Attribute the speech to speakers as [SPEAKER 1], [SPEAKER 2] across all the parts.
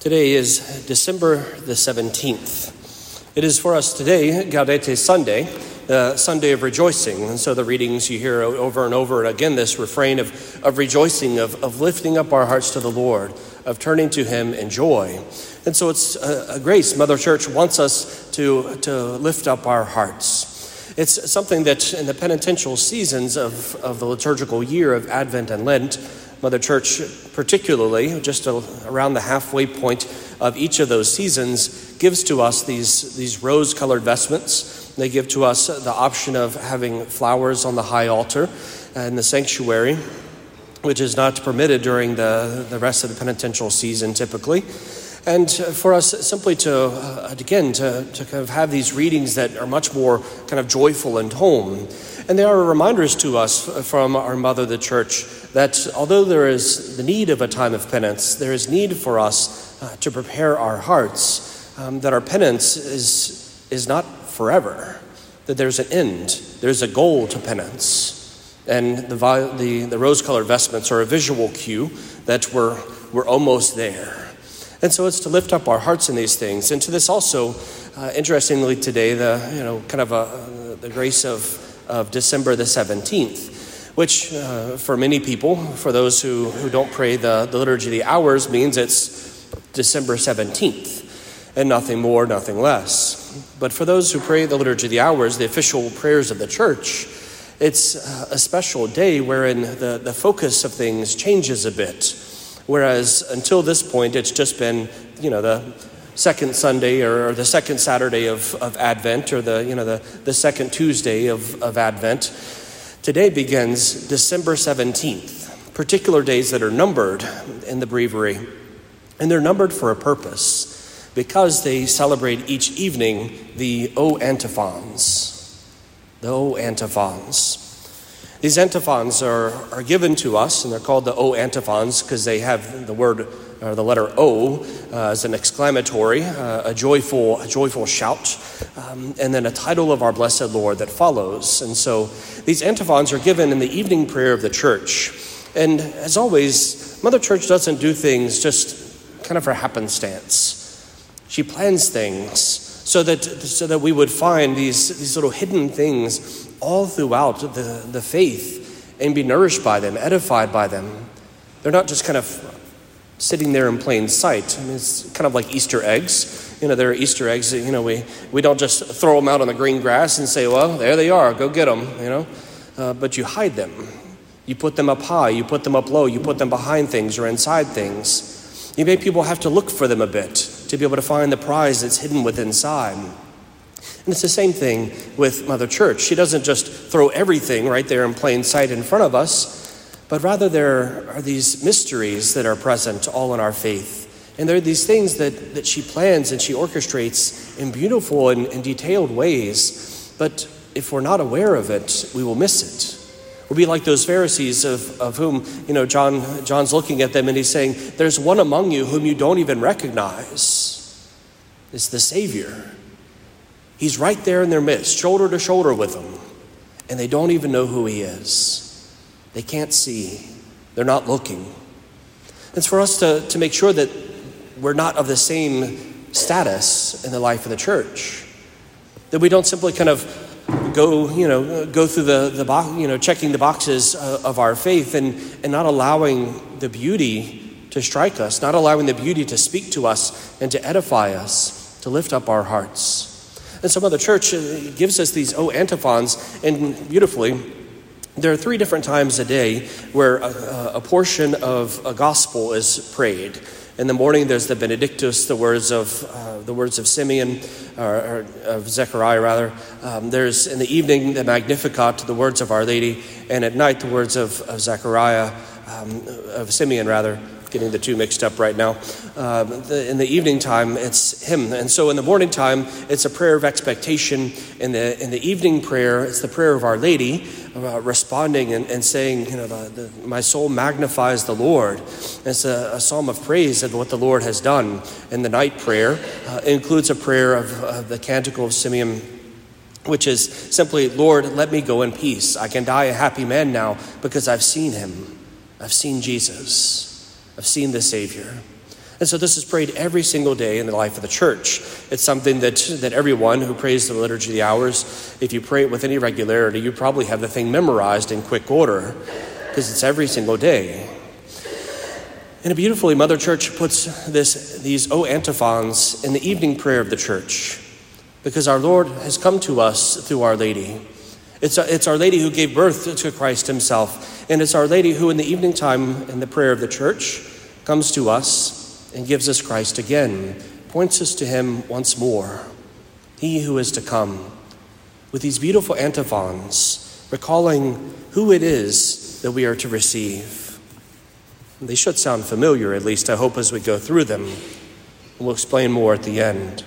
[SPEAKER 1] Today is December the 17th. It is for us today Gaudete Sunday, the Sunday of rejoicing. And so the readings you hear over and over and again this refrain of, of rejoicing, of, of lifting up our hearts to the Lord, of turning to Him in joy. And so it's a, a grace. Mother Church wants us to, to lift up our hearts. It's something that in the penitential seasons of, of the liturgical year of Advent and Lent, Mother Church, particularly just around the halfway point of each of those seasons, gives to us these, these rose colored vestments. They give to us the option of having flowers on the high altar in the sanctuary, which is not permitted during the, the rest of the penitential season typically. And for us simply to, uh, again, to, to kind of have these readings that are much more kind of joyful and home. And they are reminders to us from our mother, the church, that although there is the need of a time of penance, there is need for us uh, to prepare our hearts, um, that our penance is, is not forever, that there's an end, there's a goal to penance. And the, the, the rose colored vestments are a visual cue that we're, we're almost there. And so it's to lift up our hearts in these things. And to this also, uh, interestingly today, the, you know, kind of a, the grace of, of December the 17th which uh, for many people, for those who, who don't pray the, the Liturgy of the Hours, means it's December 17th and nothing more, nothing less. But for those who pray the Liturgy of the Hours, the official prayers of the church, it's a special day wherein the, the focus of things changes a bit. Whereas until this point, it's just been, you know, the second Sunday or, the second Saturday of, of Advent or the, you know, the, the second Tuesday of, of Advent. Today begins December 17th, particular days that are numbered in the breviary. And they're numbered for a purpose because they celebrate each evening the O antiphons. The O antiphons. These antiphons are, are given to us, and they're called the O antiphons because they have the word or the letter O uh, as an exclamatory, uh, a joyful, a joyful shout, um, and then a title of our blessed Lord that follows. And so these antiphons are given in the evening prayer of the church. And as always, Mother Church doesn't do things just kind of for happenstance. She plans things so that, so that we would find these, these little hidden things all throughout the, the faith and be nourished by them, edified by them. They're not just kind of sitting there in plain sight. I mean, it's kind of like Easter eggs. You know, there are Easter eggs, you know, we, we don't just throw them out on the green grass and say, well, there they are, go get them, you know. Uh, but you hide them. You put them up high, you put them up low, you put them behind things or inside things. You make people have to look for them a bit to be able to find the prize that's hidden within inside. And it's the same thing with Mother Church. She doesn't just throw everything right there in plain sight in front of us but rather there are these mysteries that are present all in our faith. And there are these things that, that she plans and she orchestrates in beautiful and, and detailed ways. But if we're not aware of it, we will miss it. We'll be like those Pharisees of, of whom, you know, John, John's looking at them and he's saying, There's one among you whom you don't even recognize. It's the Savior. He's right there in their midst, shoulder to shoulder with them, and they don't even know who he is. They can't see, they're not looking. It's for us to, to make sure that we're not of the same status in the life of the church. That we don't simply kind of go, you know, go through the, the box, you know, checking the boxes uh, of our faith and, and not allowing the beauty to strike us, not allowing the beauty to speak to us and to edify us, to lift up our hearts. And some of the church uh, gives us these O antiphons, and beautifully, there are three different times a day where a, a, portion of a gospel is prayed. In the morning, there's the Benedictus, the words of uh, the words of Simeon, or, or of Zechariah rather. Um, there's in the evening the Magnificat, the words of Our Lady, and at night the words of, of Zechariah, um, of Simeon rather getting the two mixed up right now. Uh, the, in the evening time, it's him. And so in the morning time, it's a prayer of expectation. In the, in the evening prayer, it's the prayer of Our Lady, uh, responding and, and, saying, you know, the, the, my soul magnifies the Lord. It's a, a, psalm of praise of what the Lord has done. And the night prayer uh, includes a prayer of, of the Canticle of Simeon which is simply, Lord, let me go in peace. I can die a happy man now because I've seen him. I've seen Jesus. I've seen the Savior. And so this is prayed every single day in the life of the church. It's something that, that everyone who prays the Liturgy of the Hours, if you pray it with any regularity, you probably have the thing memorized in quick order because it's every single day. And a beautifully, Mother Church puts this, these O antiphons in the evening prayer of the church because our Lord has come to us through Our Lady. It's, it's Our Lady who gave birth to Christ Himself, and it's Our Lady who, in the evening time in the prayer of the church, comes to us and gives us Christ again, points us to him once more, he who is to come, with these beautiful antiphons, recalling who it is that we are to receive. They should sound familiar, at least I hope, as we go through them. We'll explain more at the end.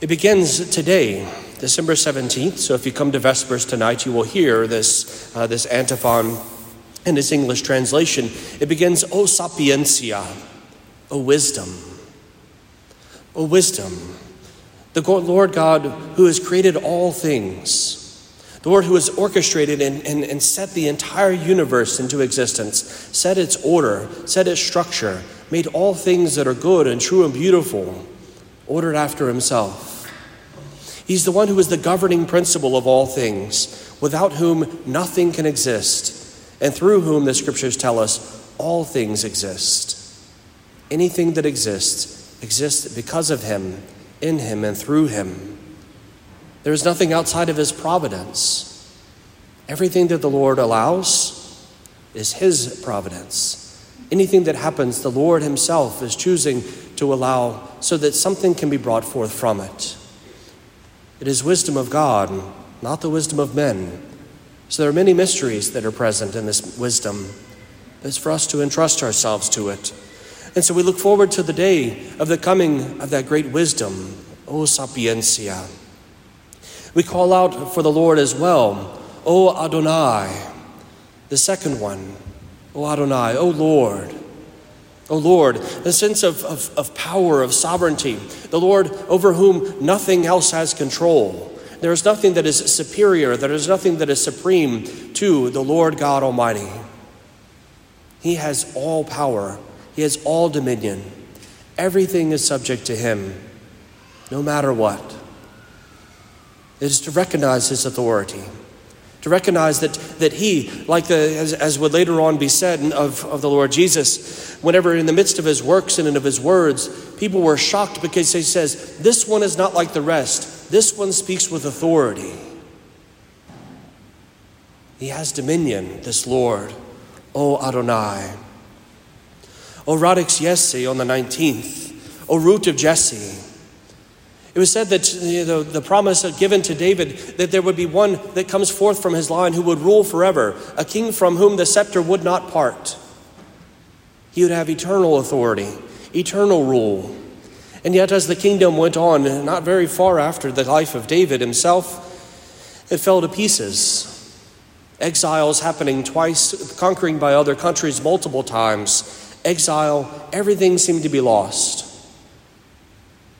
[SPEAKER 1] It begins today, December 17th. So if you come to Vespers tonight, you will hear this, uh, this antiphon in its English translation. It begins, O sapientia, O wisdom. O wisdom. The Lord God who has created all things. The Lord who has orchestrated and, and, and set the entire universe into existence, set its order, set its structure, made all things that are good and true and beautiful, ordered after himself. He's the one who is the governing principle of all things, without whom nothing can exist, and through whom the scriptures tell us all things exist. Anything that exists exists because of Him, in Him, and through Him. There is nothing outside of His providence. Everything that the Lord allows is His providence. Anything that happens, the Lord Himself is choosing to allow so that something can be brought forth from it. It is wisdom of God, not the wisdom of men. So there are many mysteries that are present in this wisdom. It's for us to entrust ourselves to it. And so we look forward to the day of the coming of that great wisdom, O Sapientia. We call out for the Lord as well, O Adonai, the second one, O Adonai, O Lord. O Lord, the sense of, of, of power, of sovereignty, the Lord over whom nothing else has control. There is nothing that is superior, there is nothing that is supreme to the Lord God Almighty. He has all power he has all dominion. Everything is subject to him, no matter what. It is to recognize his authority, to recognize that, that he, like the, as, as would later on be said of, of the Lord Jesus, whenever in the midst of his works and of his words, people were shocked because he says, This one is not like the rest. This one speaks with authority. He has dominion, this Lord, O Adonai. O Radix Jesse on the 19th, O root of Jesse. It was said that you know, the promise given to David that there would be one that comes forth from his line who would rule forever, a king from whom the scepter would not part. He would have eternal authority, eternal rule. And yet, as the kingdom went on, not very far after the life of David himself, it fell to pieces. Exiles happening twice, conquering by other countries multiple times exile, everything seemed to be lost.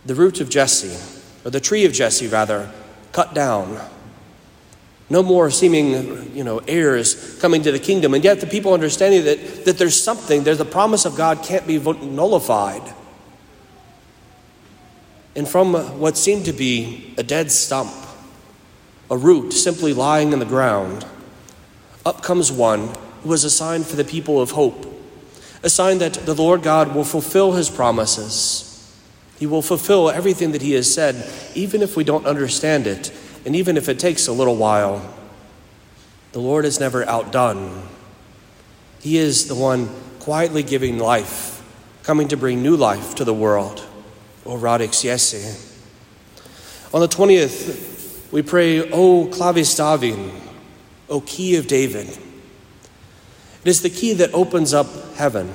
[SPEAKER 1] The root of Jesse, or the tree of Jesse rather, cut down. No more seeming, you know, heirs coming to the kingdom. And yet the people understanding that, that there's something, there's the promise of God can't be nullified. And from what seemed to be a dead stump, a root simply lying in the ground, up comes one who was a sign for the people of hope a sign that the Lord God will fulfill his promises. He will fulfill everything that he has said, even if we don't understand it, and even if it takes a little while. The Lord is never outdone. He is the one quietly giving life, coming to bring new life to the world. O Radix Jesse. On the 20th, we pray, O Clavis David, O Key of David. It is the key that opens up heaven.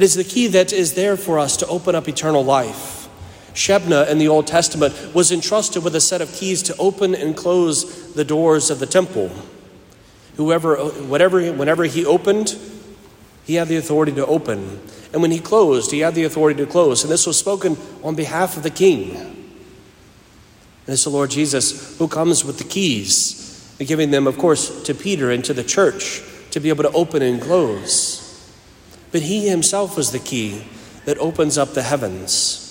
[SPEAKER 1] It is the key that is there for us to open up eternal life. Shebna in the Old Testament was entrusted with a set of keys to open and close the doors of the temple. Whoever, whatever, whenever he opened, he had the authority to open. And when he closed, he had the authority to close. And this was spoken on behalf of the king. And it's the Lord Jesus who comes with the keys, and giving them, of course, to Peter and to the church to be able to open and close. But He Himself is the key that opens up the heavens.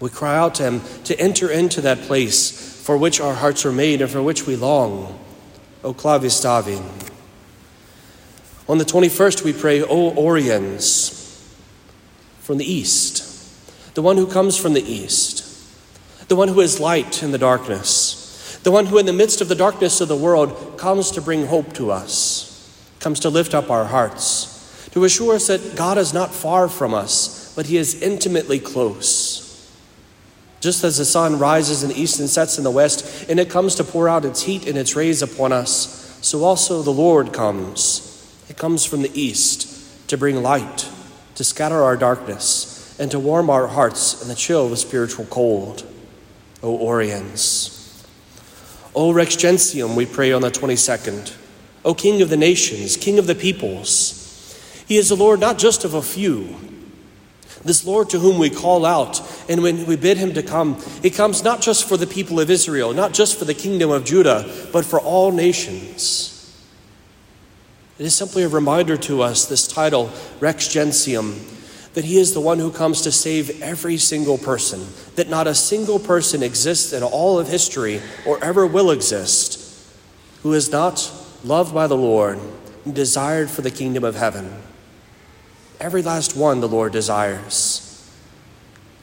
[SPEAKER 1] We cry out to Him to enter into that place for which our hearts are made and for which we long. O clavis David. On the 21st, we pray, O Oriens, from the east, the one who comes from the east, the one who is light in the darkness, the one who, in the midst of the darkness of the world, comes to bring hope to us, comes to lift up our hearts, to assure us that God is not far from us, but He is intimately close. Just as the sun rises in the east and sets in the west, and it comes to pour out its heat and its rays upon us, so also the Lord comes it comes from the east to bring light, to scatter our darkness, and to warm our hearts in the chill of spiritual cold. O Oriens. O Rex Gentium, we pray on the 22nd. O King of the nations, King of the peoples. He is the Lord not just of a few, this Lord to whom we call out, and when we bid him to come, he comes not just for the people of Israel, not just for the kingdom of Judah, but for all nations. It is simply a reminder to us, this title, Rex Gentium, that He is the one who comes to save every single person, that not a single person exists in all of history or ever will exist who is not loved by the Lord and desired for the kingdom of heaven. Every last one the Lord desires.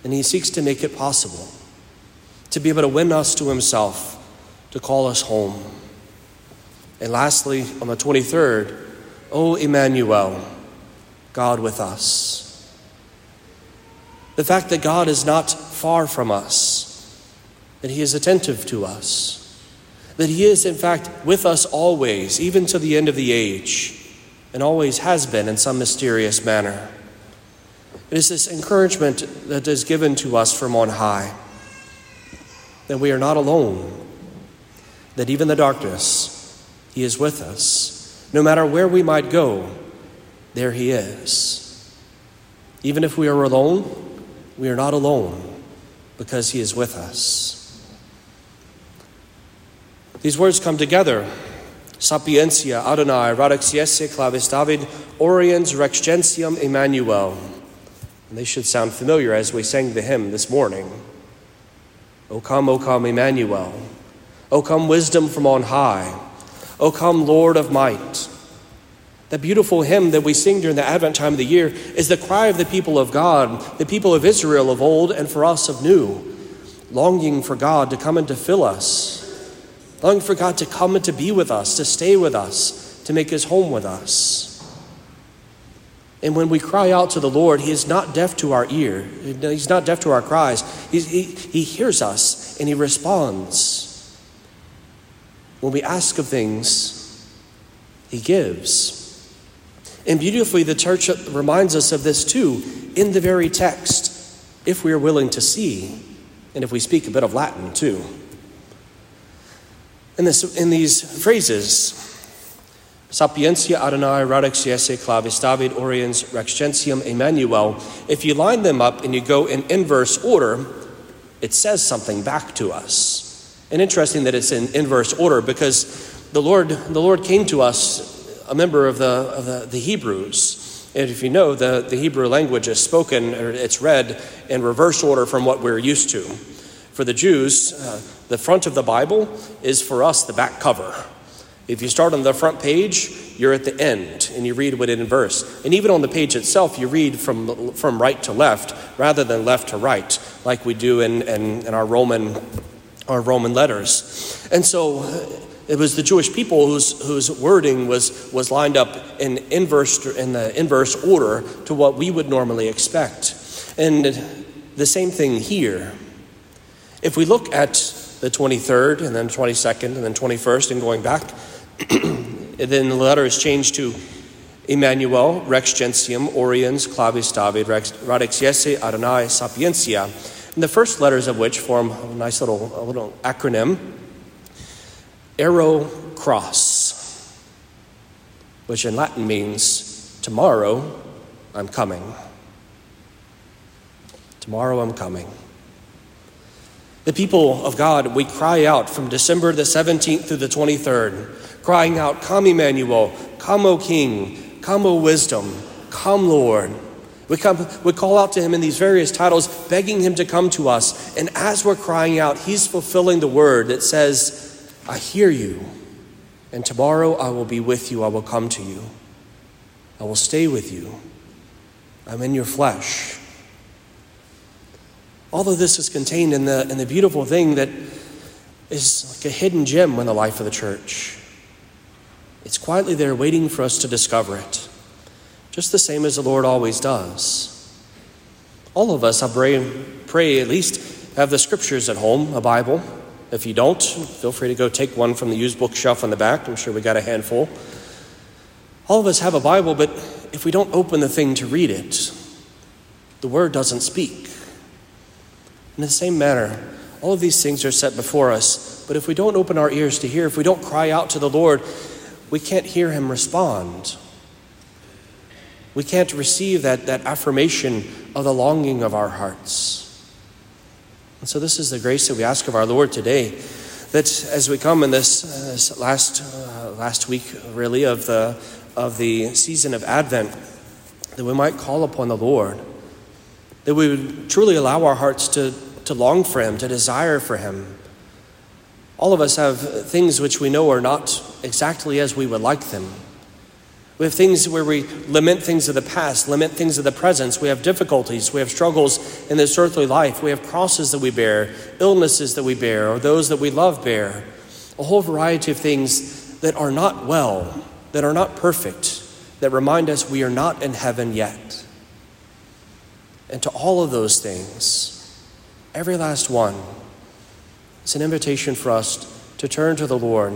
[SPEAKER 1] And He seeks to make it possible to be able to win us to Himself, to call us home. And lastly, on the 23rd, O Emmanuel, God with us. The fact that God is not far from us, that He is attentive to us, that He is, in fact, with us always, even to the end of the age, and always has been in some mysterious manner. It is this encouragement that is given to us from on high that we are not alone, that even the darkness, He is with us no matter where we might go, there He is. Even if we are alone, we are not alone because He is with us. These words come together. Sapientia Adonai radix Radaxiese clavis David Oriens Rex Gentium Emmanuel. And they should sound familiar as we sang the hymn this morning. O come, O come, Emmanuel. O come, wisdom from on high. O come, Lord of might. The beautiful hymn that we sing during the Advent time of the year is the cry of the people of God, the people of Israel of old, and for us of new, longing for God to come and to fill us, longing for God to come and to be with us, to stay with us, to make his home with us. And when we cry out to the Lord, He is not deaf to our ear. He's not deaf to our cries. He, he hears us and He responds. When we ask of things, He gives. And beautifully, the church reminds us of this too in the very text, if we are willing to see, and if we speak a bit of Latin too. In, this, in these phrases, Sapientia Adonai radix Jesse Clavis David Oriens Rex Gentium Emmanuel, if you line them up and you go in inverse order, it says something back to us. And interesting that it's in inverse order because the Lord, the Lord came to us, a member of the, of the, the Hebrews. And if you know, the, the Hebrew language is spoken, or it's read in reverse order from what we're used to. For the Jews, uh, the front of the Bible is for us the back cover. If you start on the front page, you're at the end and you read what it in verse. And even on the page itself, you read from, from right to left rather than left to right, like we do in, in, in our Roman our Roman letters. And so uh, it was the Jewish people whose, whose wording was, was lined up in inverse, in the inverse order to what we would normally expect. And the same thing here. If we look at the 23rd and then 22nd and then 21st and going back, then the letter is changed to Emmanuel, Rex Gentium, Oriens, Clavis David, Rex, Radix Jesse, Adonai, Sapientia and the first letters of which form a nice little, a little acronym Ero Cras, which in Latin means tomorrow I'm coming. Tomorrow I'm coming. The people of God, we cry out from December the 17th through the 23rd, crying out, Come, Emmanuel, come, O King, come, O wisdom, Come, Lord. We, come, we call out to him in these various titles, begging him to come to us. And as we're crying out, he's fulfilling the word that says, I hear you, and tomorrow I will be with you, I will come to you, I will stay with you, I'm in your flesh. All of this is contained in the, in the beautiful thing that is like a hidden gem in the life of the church. It's quietly there waiting for us to discover it just the same as the Lord always does. All of us, I pray, pray at least have the scriptures at home, a Bible. If you don't, feel free to go take one from the used bookshelf on the back. I'm sure we got a handful. All of us have a Bible, but if we don't open the thing to read it, the Word doesn't speak. In the same manner, all of these things are set before us, but if we don't open our ears to hear, if we don't cry out to the Lord, we can't hear Him respond. We can't receive that, that affirmation of the longing of our hearts. And so, this is the grace that we ask of our Lord today. That as we come in this, uh, this last, uh, last week, really, of the, of the season of Advent, that we might call upon the Lord. That we would truly allow our hearts to, to long for Him, to desire for Him. All of us have things which we know are not exactly as we would like them. We have things where we lament things of the past, lament things of the present. We have difficulties, we have struggles in this earthly life. We have crosses that we bear, illnesses that we bear, or those that we love bear. A whole variety of things that are not well, that are not perfect, that remind us we are not in heaven yet. And to all of those things, every last one, it's an invitation for us to turn to the Lord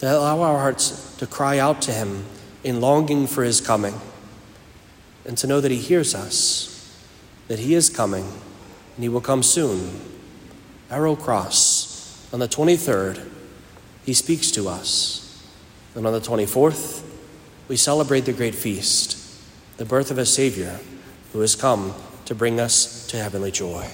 [SPEAKER 1] to allow our hearts to cry out to Him in longing for His coming, and to know that He hears us, that He is coming, and He will come soon. Ero Cras, on the 23rd, He speaks to us. And on the 24th, we celebrate the great feast, the birth of a Savior who has come to bring us to heavenly joy.